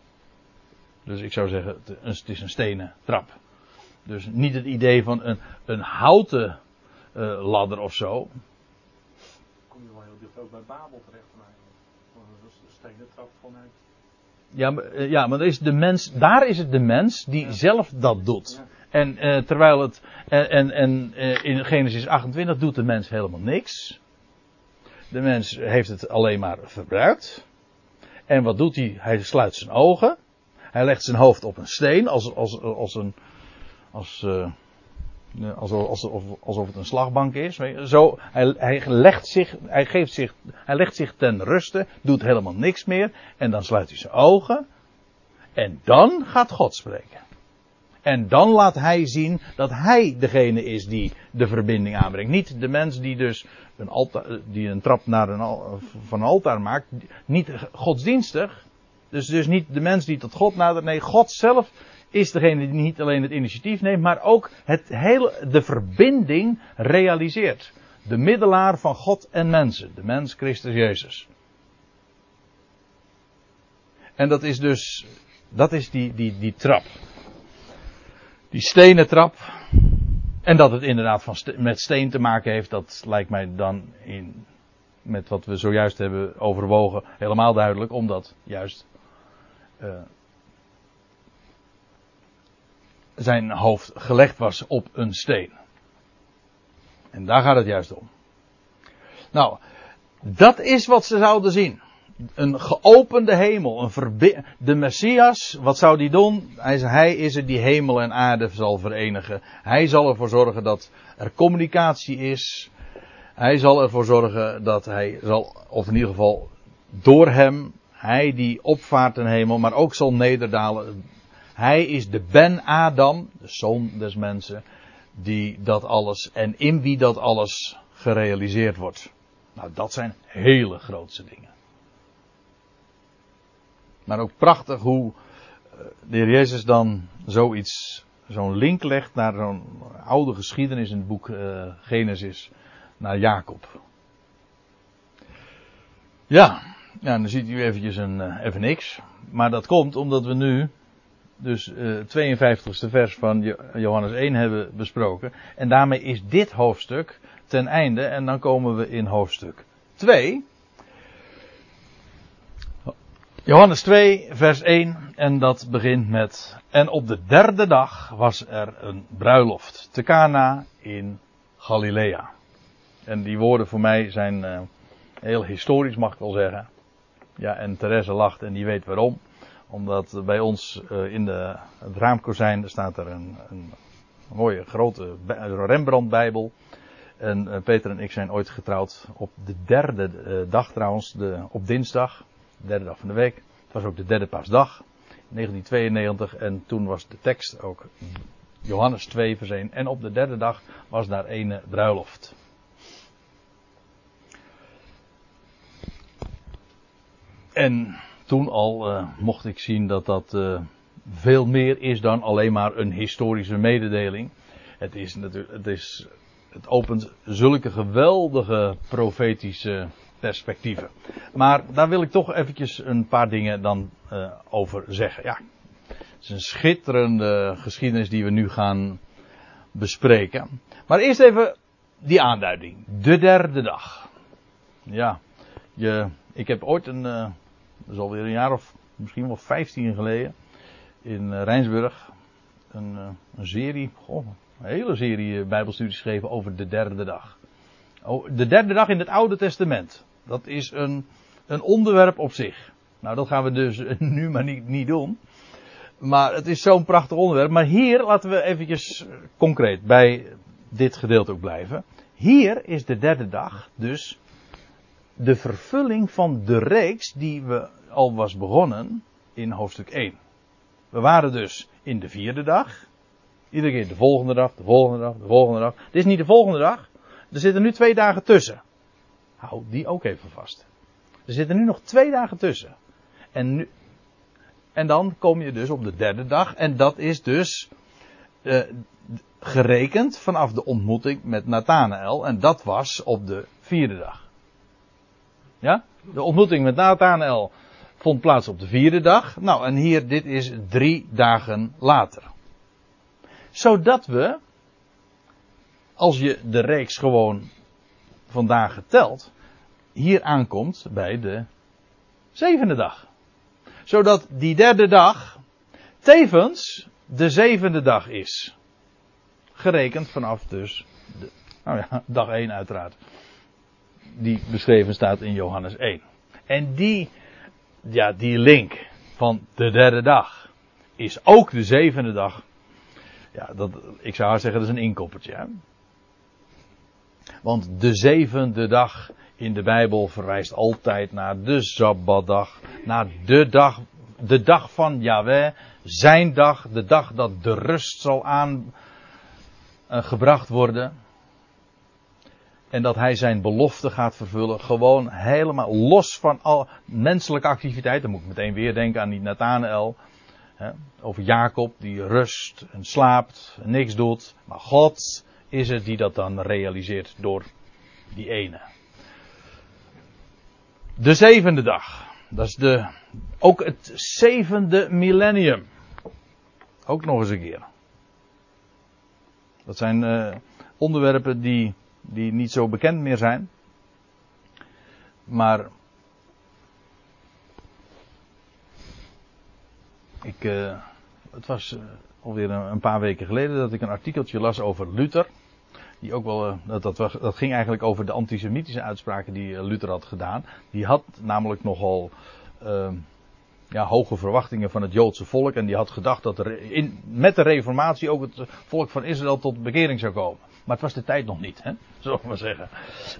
Dus ik zou zeggen, het is- een stenen trap. Dus niet het idee van een, een houten eh, ladder of zo. kom je wel heel dicht ook bij Babel terecht eigenlijk. De stenen trap vanuit. Ja, maar, eh, ja, maar er is de mens, daar is het de mens die Ja. zelf dat doet. Ja. En eh, terwijl het. En, en, en in Genesis 28 doet de mens helemaal niks. De mens heeft het alleen maar verbruikt. En wat doet hij? Hij sluit zijn ogen. Hij legt zijn hoofd op een steen als, als, als een. Als, eh, ja, alsof, alsof, alsof het een slagbank is. Zo, hij, hij, legt zich, hij, geeft zich, hij legt zich ten ruste, doet helemaal niks meer. En dan sluit hij zijn ogen. En dan gaat God spreken. En dan laat hij zien dat hij degene is die de verbinding aanbrengt. Niet de mens die dus een, die een trap naar een, van een altaar maakt. Niet godsdienstig. Dus, dus niet de mens die tot God nadert. Nee, God zelf is degene die niet alleen het initiatief neemt, maar ook het hele, de verbinding realiseert. De middelaar van God en mensen. De mens Christus Jezus. En dat is dus, dat is die, die, die trap. Die stenen trap. En dat het inderdaad van met steen te maken heeft, dat lijkt mij dan in, met wat we zojuist hebben overwogen helemaal duidelijk, omdat juist eh, zijn hoofd gelegd was op een steen. En daar gaat het juist om. Nou, dat is wat ze zouden zien. Een geopende hemel, een de Messias, wat zou die doen? Hij, hij is het die hemel en aarde zal verenigen. Hij zal ervoor zorgen dat er communicatie is. Hij zal ervoor zorgen dat hij zal, of in ieder geval door hem, hij die opvaart ten hemel, maar ook zal nederdalen. Hij is de Ben Adam, de zoon des mensen, die dat alles en in wie dat alles gerealiseerd wordt. Nou, dat zijn hele grootse dingen. Maar ook prachtig hoe eh, de heer Jezus dan zoiets, zo'n link legt naar zo'n oude geschiedenis in het boek eh, Genesis, naar Jacob. Ja, ja, dan ziet u eventjes een eh, even niks. Maar dat komt omdat we nu dus eh 52e vers van Jo- Johannes 1 hebben besproken. En daarmee is dit hoofdstuk ten einde. En dan komen we in hoofdstuk 2. Johannes 2, vers 1. En dat begint met. En op de derde dag was er een bruiloft te Cana in Galilea. En die woorden voor mij zijn eh, heel historisch, mag ik wel zeggen. Ja, en Therese lacht en die weet waarom. Omdat bij ons eh, in de, het raamkozijn staat er een, een mooie grote Bij- Rembrandt-bijbel. En eh, Peter en ik zijn ooit getrouwd op de derde dag trouwens, de, op dinsdag, de derde dag van de week. Het was ook de derde paasdag, 1992. En toen was de tekst ook Johannes 2 vers 1. En op de derde dag was daar een bruiloft. En toen al eh, mocht ik zien dat dat eh, veel meer is dan alleen maar een historische mededeling. Het is natuurlijk, het is, het opent zulke geweldige profetische perspectieven. Maar daar wil ik toch eventjes een paar dingen dan eh, over zeggen. Ja, het is een schitterende geschiedenis die we nu gaan bespreken. Maar eerst even die aanduiding. De derde dag. Ja, je, ik heb ooit een, eh, dat is alweer een jaar of misschien wel 15 geleden, in eh, Rijnsburg, een, een serie, een hele serie bijbelstudies geschreven over de derde dag. Oh, de derde dag in het Oude Testament. Dat is een, een onderwerp op zich. Nou, dat gaan we dus nu maar niet, niet doen. Maar het is zo'n prachtig onderwerp. Maar hier laten we eventjes concreet bij dit gedeelte ook blijven. hier is de derde dag dus de vervulling van de reeks die we al was begonnen in hoofdstuk 1. We waren dus in de vierde dag. Iedere keer de volgende dag, de volgende dag, de volgende dag. Dit is niet de volgende dag. Er zitten nu twee dagen tussen. Hou die ook even vast. Er zitten nu nog twee dagen tussen. En, nu, en dan kom je dus op de derde dag. En dat is dus uh, gerekend vanaf de ontmoeting met Nathanael. En dat was op de vierde dag. Ja? De ontmoeting met Nathanael vond plaats op de vierde dag. Nou, en hier, dit is drie dagen later. Zodat we, als je de reeks gewoon vandaag geteld, hier aankomt bij de zevende dag. Zodat die derde dag tevens de zevende dag is. Gerekend vanaf dus, de, nou ja, dag 1 uiteraard. Die beschreven staat in Johannes 1. En die, ja, die link van de derde dag is ook de zevende dag. Ja, dat, ik zou haar zeggen, dat is een inkoppertje. Hè? Want de zevende dag in de Bijbel verwijst altijd naar de Sabbatdag, naar de dag, de dag van Yahweh, zijn dag, de dag dat de rust zal aangebracht uh, worden. En dat hij zijn belofte gaat vervullen, gewoon helemaal los van al menselijke activiteiten. Dan moet ik meteen weer denken aan die Nathanael. Over Jacob, die rust en slaapt en niks doet. Maar God is het die dat dan realiseert door die ene. De zevende dag. Dat is de, ook het zevende millennium. Ook nog eens een keer. Dat zijn uh, onderwerpen die, die niet zo bekend meer zijn. Maar ik, uh, het was uh, alweer een, paar weken geleden dat ik een artikeltje las over Luther. Die ook wel, uh, dat, dat, dat, ging eigenlijk over de antisemitische uitspraken die Luther had gedaan. Die had namelijk nogal ehm, ja, hoge verwachtingen van het Joodse volk. En die had gedacht dat er in, met de reformatie ook het volk van Israël tot bekering zou komen. Maar het was de tijd nog niet, hè? zullen we maar zeggen.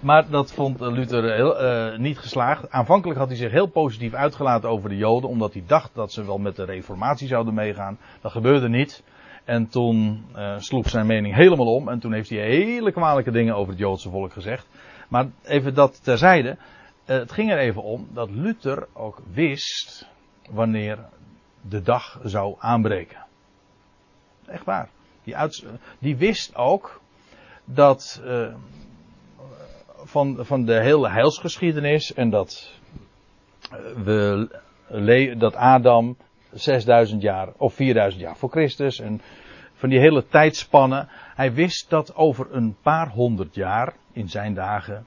Maar dat vond Luther heel, uh, niet geslaagd. Aanvankelijk had hij zich heel positief uitgelaten over de Joden, omdat hij dacht dat ze wel met de reformatie zouden meegaan. Dat gebeurde niet. En toen uh, sloeg zijn mening helemaal om. En toen heeft hij hele kwalijke dingen over het Joodse volk gezegd. Maar even dat terzijde. Het ging er even om dat Luther ook wist wanneer de dag zou aanbreken. Echt waar. Die, die wist ook dat uh, van, van de hele heilsgeschiedenis en dat we dat Adam 6000 jaar of 4000 jaar voor Christus en van die hele tijdspannen. Hij wist dat over een paar honderd jaar in zijn dagen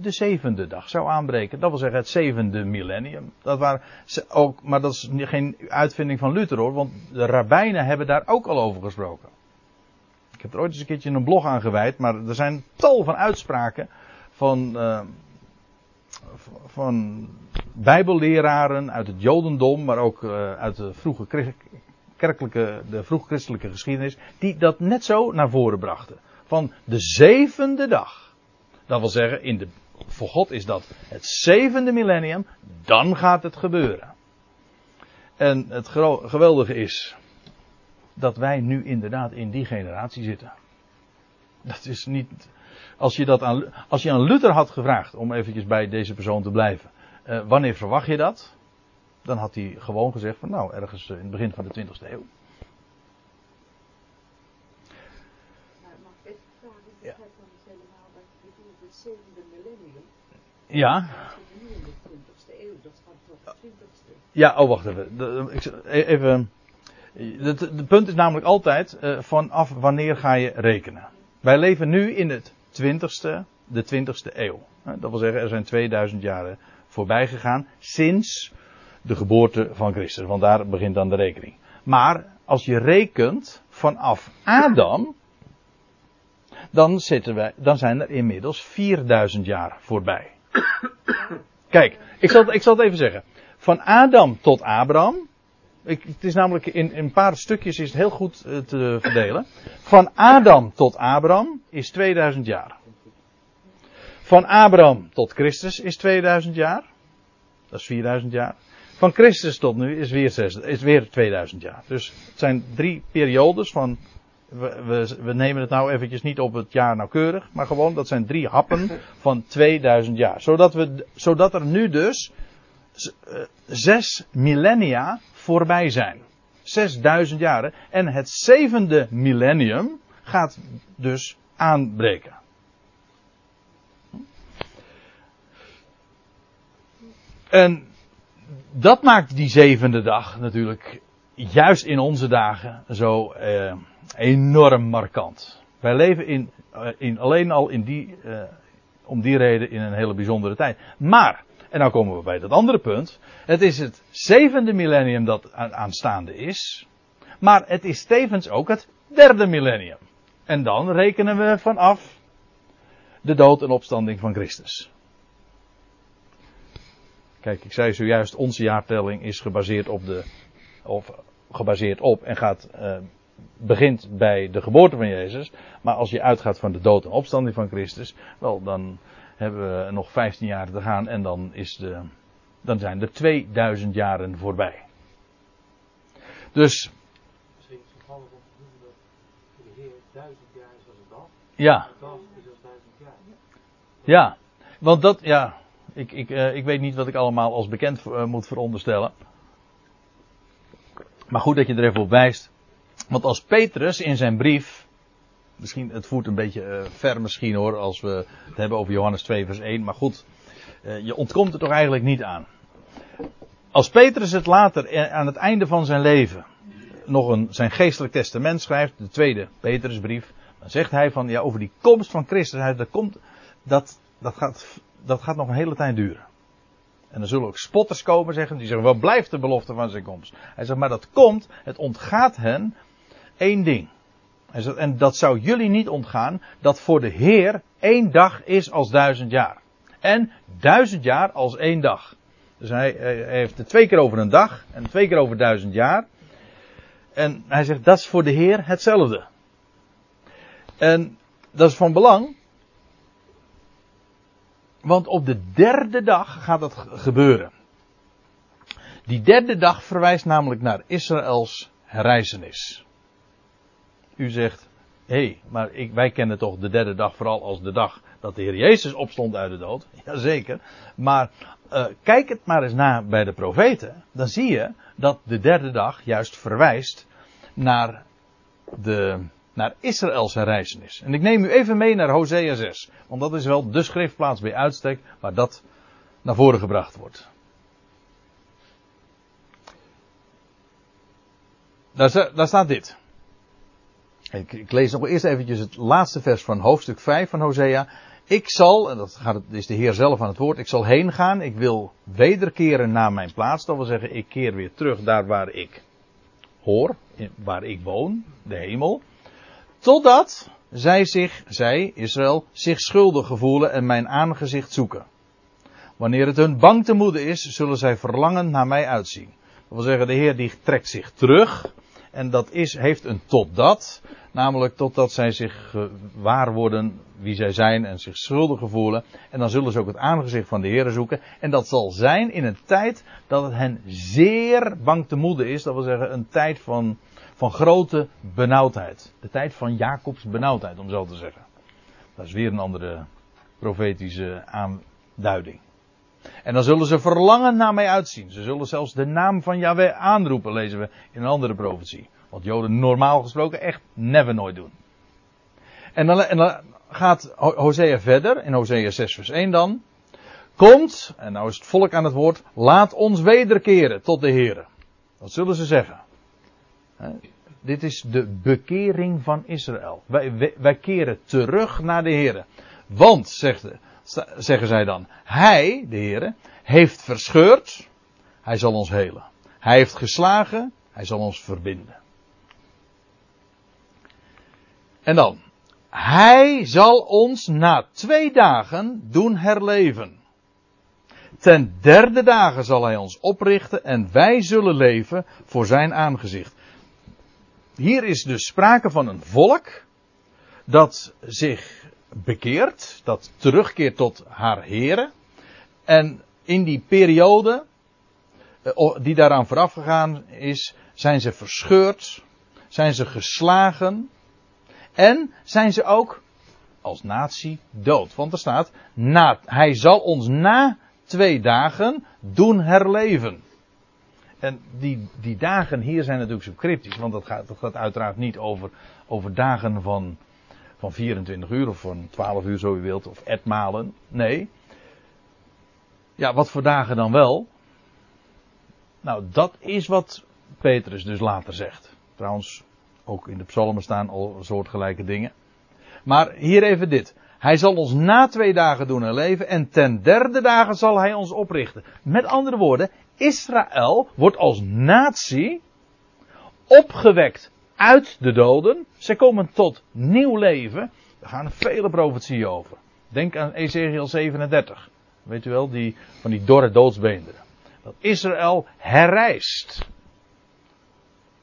de zevende dag zou aanbreken. Dat wil zeggen het zevende millennium. Dat waren ook, maar dat is geen uitvinding van Luther hoor, want de rabbijnen hebben daar ook al over gesproken. Ik heb er ooit eens een keertje een blog aan gewijd, maar er zijn tal van uitspraken van, uh, van bijbelleraren uit het jodendom, maar ook uh, uit de vroege kerkelijke, de vroeg christelijke geschiedenis, die dat net zo naar voren brachten. Van de zevende dag. Dat wil zeggen, in de, voor God is dat het zevende millennium, dan gaat het gebeuren. En het geweldige is, dat wij nu inderdaad in die generatie zitten. Dat is niet. Als je, dat aan, als je aan Luther had gevraagd, om eventjes bij deze persoon te blijven, uh, wanneer verwacht je dat? Dan had hij gewoon gezegd van nou, ergens in het begin van de 20e eeuw. Ja. Ja. Ja, oh wacht even. Even het, het punt is namelijk altijd uh, vanaf wanneer ga je rekenen. Wij leven nu in het 20ste, de 20ste eeuw. Dat wil zeggen, er zijn 2000 jaren voorbij gegaan sinds de geboorte van Christus. Want daar begint dan de rekening. Maar als je rekent vanaf Adam, dan, zitten wij, dan zijn er inmiddels 4000 jaar voorbij. Kijk, ik zal, ik zal het even zeggen. Van Adam tot Abraham ik, het is namelijk in, een paar stukjes is het heel goed uh, te verdelen. Van Adam tot Abraham is 2000 jaar. Van Abraham tot Christus is 2000 jaar. Dat is 4000 jaar. Van Christus tot nu is weer, 6, is weer 2000 jaar. Dus het zijn drie periodes van. We, we, nemen het nou eventjes niet op het jaar nauwkeurig, maar gewoon dat zijn drie happen van 2000 jaar. Zodat, we, zodat er nu dus uh, zes millennia voorbij zijn. 6000 jaren. En het zevende millennium gaat dus aanbreken. En dat maakt die zevende dag natuurlijk juist in onze dagen zo eh, enorm markant. Wij leven in, uh, in, alleen al in die, uh, om die reden in een hele bijzondere tijd. Maar, en nou komen we bij dat andere punt. Het is het zevende millennium dat aanstaande is. Maar het is tevens ook het derde millennium. En dan rekenen we vanaf de dood en opstanding van Christus. Kijk, ik zei zojuist, onze jaartelling is gebaseerd op de, of gebaseerd op en gaat, uh, begint bij de geboorte van Jezus. Maar als je uitgaat van de dood en opstanding van Christus, wel, dan hebben we nog 15 jaar te gaan en dan is de, dan zijn er 2000 jaren voorbij. Dus. Misschien toevallig om te noemen dat voor de Heer duizend jaar is als een dag. Ja. Een dag is als duizend jaar. Ja, want dat, ja, ik, ik, uh, ik weet niet wat ik allemaal als bekend uh, moet veronderstellen. Maar goed dat je er even op wijst. Want als Petrus in zijn brief. Misschien, het voert een beetje uh, ver misschien hoor, als we het hebben over Johannes 2 vers 1. Maar goed, je ontkomt er toch eigenlijk niet aan. Als Petrus het later aan het einde van zijn leven nog een, zijn geestelijk testament schrijft, de tweede Petrusbrief, dan zegt hij van ja, over die komst van Christus, hij, dat, komt, dat, dat gaat dat gaat nog een hele tijd duren. En dan zullen ook spotters komen zeggen, die zeggen, wat blijft de belofte van zijn komst? Hij zegt, maar dat komt, het ontgaat hen één ding. En dat zou jullie niet ontgaan, dat voor de Heer één dag is als duizend jaar. En duizend jaar als één dag. Dus hij, heeft het twee keer over een dag en twee keer over duizend jaar. En hij zegt, dat is voor de Heer hetzelfde. En dat is van belang, want op de derde dag gaat dat gebeuren. Die derde dag verwijst namelijk naar Israëls herrijzenis. U zegt, hé, hey, maar ik, wij kennen toch de derde dag vooral als de dag dat de Heer Jezus opstond uit de dood. Jazeker. Maar uh, kijk het maar eens na bij de profeten. Dan zie je dat de derde dag juist verwijst naar de naar Israëls herrijzenis. En ik neem u even mee naar Hosea 6. Want dat is wel de schriftplaats bij uitstek waar dat naar voren gebracht wordt. Daar staat dit. Ik, lees nog eerst eventjes het laatste vers van hoofdstuk 5 van Hosea. Ik zal, en dat gaat, is de Heer zelf aan het woord, ik zal heen gaan, ik wil wederkeren naar mijn plaats. Dat wil zeggen, ik keer weer terug daar waar ik hoor, waar ik woon, de hemel. Totdat zij zich, zij, Israël, zich schuldig gevoelen en mijn aangezicht zoeken. Wanneer het hun bang te moede is, zullen zij verlangen naar mij uitzien. Dat wil zeggen, de Heer die trekt zich terug. En dat is, heeft een totdat. Namelijk totdat zij zich waar worden wie zij zijn en zich schuldig voelen. En dan zullen ze ook het aangezicht van de Heer zoeken. En dat zal zijn in een tijd dat het hen zeer bang te moede is. Dat wil zeggen een tijd van van grote benauwdheid. De tijd van Jacobs benauwdheid, om zo te zeggen. Dat is weer een andere profetische aanduiding. En dan zullen ze verlangen naar mij uitzien. Ze zullen zelfs de naam van Yahweh aanroepen, lezen we in een andere profetie. Wat Joden normaal gesproken echt never nooit doen. En dan, en gaat Hosea verder, in Hosea 6 vers 1 dan. Komt, en nou is het volk aan het woord, laat ons wederkeren tot de Here. Wat zullen ze zeggen? Dit is de bekering van Israël. Wij, wij, keren terug naar de Heer. Want, zegt, zeggen zij dan, Hij, de Heer, heeft verscheurd, Hij zal ons helen. Hij heeft geslagen, Hij zal ons verbinden. En dan, Hij zal ons na twee dagen doen herleven. Ten derde dagen zal Hij ons oprichten en wij zullen leven voor Zijn aangezicht. Hier is dus sprake van een volk dat zich bekeert, dat terugkeert tot haar heren. En in die periode eh, die daaraan vooraf gegaan is, zijn ze verscheurd, zijn ze geslagen en zijn ze ook als natie dood. Want er staat, na, hij zal ons na twee dagen doen herleven. En die, die dagen hier zijn natuurlijk zo cryptisch, want dat gaat, dat uiteraard niet over, over dagen van, van 24 uur of van 12 uur zo u wilt, of etmalen. Nee. Ja, wat voor dagen dan wel? Nou, dat is wat Petrus dus later zegt. Trouwens, ook in de psalmen staan al soortgelijke dingen. Maar hier even dit. Hij zal ons na twee dagen doen herleven en ten derde dagen zal hij ons oprichten. Met andere woorden, Israël wordt als natie opgewekt uit de doden. Ze komen tot nieuw leven. Er gaan vele profetieën over. Denk aan Ezekiel 37. Weet u wel, die, van die dorre doodsbeenderen. Dat Israël herrijst.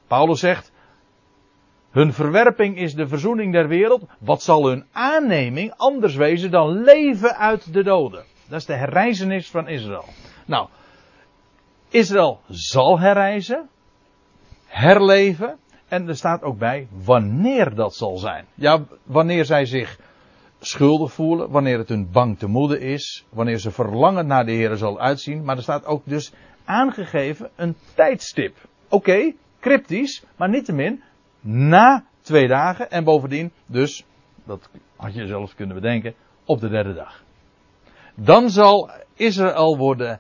Paulus zegt, hun verwerping is de verzoening der wereld. Wat zal hun aanneming anders wezen dan leven uit de doden? Dat is de herreizenis van Israël. Nou, Israël zal herreizen, herleven. En er staat ook bij wanneer dat zal zijn. Ja, wanneer zij zich schuldig voelen, wanneer het hun bang te moede is, wanneer ze verlangen naar de Heer zal uitzien. Maar er staat ook dus aangegeven een tijdstip. Oké, cryptisch, maar niettemin na twee dagen en bovendien dus, dat had je zelfs kunnen bedenken, op de derde dag. Dan zal Israël worden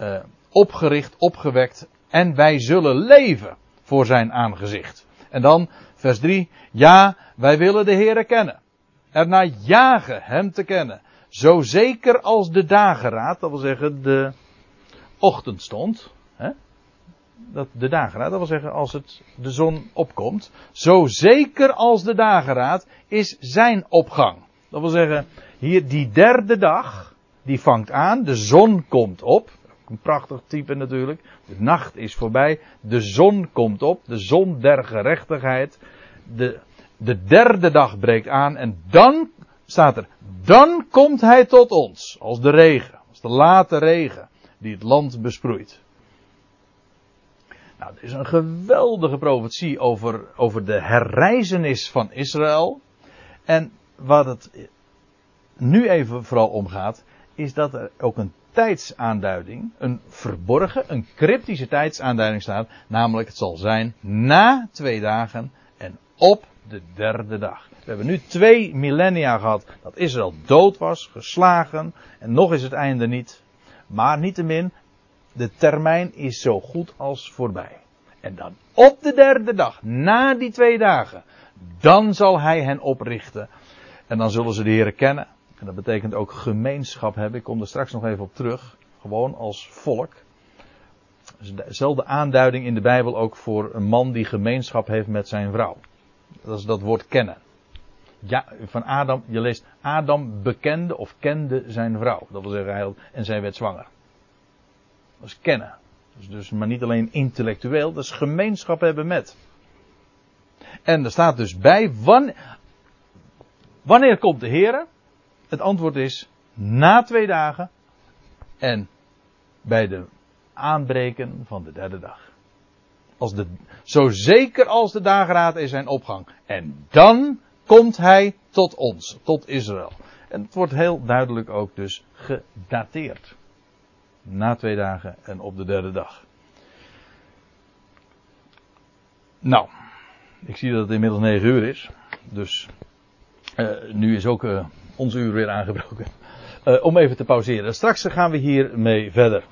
uh, opgericht, opgewekt en wij zullen leven voor zijn aangezicht. En dan vers 3, ja, wij willen de Heere kennen. Ernaar jagen hem te kennen. Zo zeker als de dageraad, dat wil zeggen de ochtendstond, hè? dat de dageraad, dat wil zeggen als het de zon opkomt, zo zeker als de dageraad is zijn opgang. Dat wil zeggen, hier die derde dag, die vangt aan, de zon komt op. Een prachtig type natuurlijk. De nacht is voorbij, de zon komt op, de zon der gerechtigheid. De, de derde dag breekt aan en dan staat er, dan komt hij tot ons, als de regen, als de late regen die het land besproeit. Nou, er is een geweldige profetie over, over de herreizenis van Israël. En wat het nu even vooral om gaat, is dat er ook een tijdsaanduiding, een verborgen, een cryptische tijdsaanduiding staat. Namelijk, het zal zijn na twee dagen en op de derde dag. We hebben nu twee millennia gehad dat Israël dood was, geslagen. En nog is het einde niet. Maar niettemin, de termijn is zo goed als voorbij. En dan op de derde dag, na die twee dagen, dan zal hij hen oprichten. En dan zullen ze de Heer kennen. En dat betekent ook gemeenschap hebben. Ik kom er straks nog even op terug. Gewoon als volk. Dezelfde aanduiding in de Bijbel ook voor een man die gemeenschap heeft met zijn vrouw. Dat is dat woord kennen. Ja, van Adam, je leest Adam bekende of kende zijn vrouw. Dat wil zeggen, hij en zij werd zwanger. Dat is kennen. Dus, dus maar niet alleen intellectueel, dat is gemeenschap hebben met. En er staat dus bij, wanneer, wanneer komt de Heer? Het antwoord is na twee dagen en bij de aanbreken van de derde dag. Als de, zo zeker als de dageraad is zijn opgang. En dan komt hij tot ons, tot Israël. En het wordt heel duidelijk ook dus gedateerd. Na twee dagen en op de derde dag. Nou, ik zie dat het inmiddels negen uur is. Dus uh, nu is ook uh, ons uur weer aangebroken. Uh, om even te pauzeren. Straks gaan we hiermee verder.